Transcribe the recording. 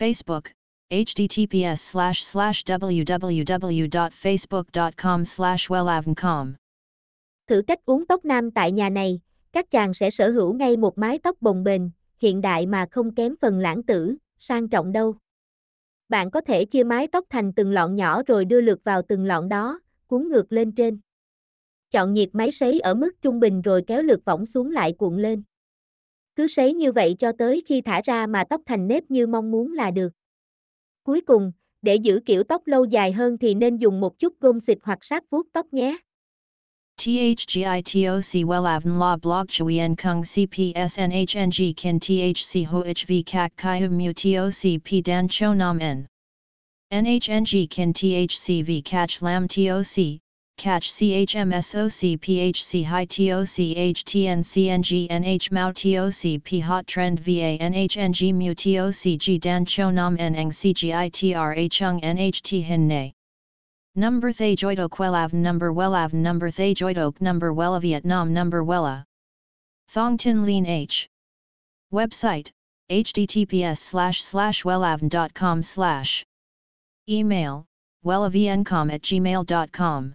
Facebook, https slash slash www.facebook.com slash wellavncom. Thử cách uống tóc nam tại nhà này, các chàng sẽ sở hữu ngay một mái tóc bồng bềnh, hiện đại mà không kém phần lãng tử, sang trọng đâu. Bạn có thể chia mái tóc thành từng lọn nhỏ rồi đưa lượt vào từng lọn đó, cuốn ngược lên trên. Chọn nhiệt máy sấy ở mức trung bình rồi kéo lượt võng xuống lại cuộn lên. Cứ sấy như vậy cho tới khi thả ra mà tóc thành nếp như mong muốn là được. Cuối cùng, để giữ kiểu tóc lâu dài hơn thì nên dùng một chút gôm xịt hoặc sát vuốt tóc nhé. THGITOC WELAVN La Blog Chuyen Kung CPSNHNG Kin THC HOHV Kak Kai Mu TOC P Dan Cho Nam N NHNG Kin THCV cach Lam TOC catch CHMSOC PHC High TOC htnng NH Mao P Hot Trend VA NHNG Mu TOC G Dan Cho Nam N Eng CGITRA Chung NHT Hin Ne. Number Thay Joidok Wellav Number Wellav Number Thay Joidok Number Wella Vietnam Number Wella Thong Tin Lean H. Website https slash slash wellavn.com slash. Email wellavncom at gmail.com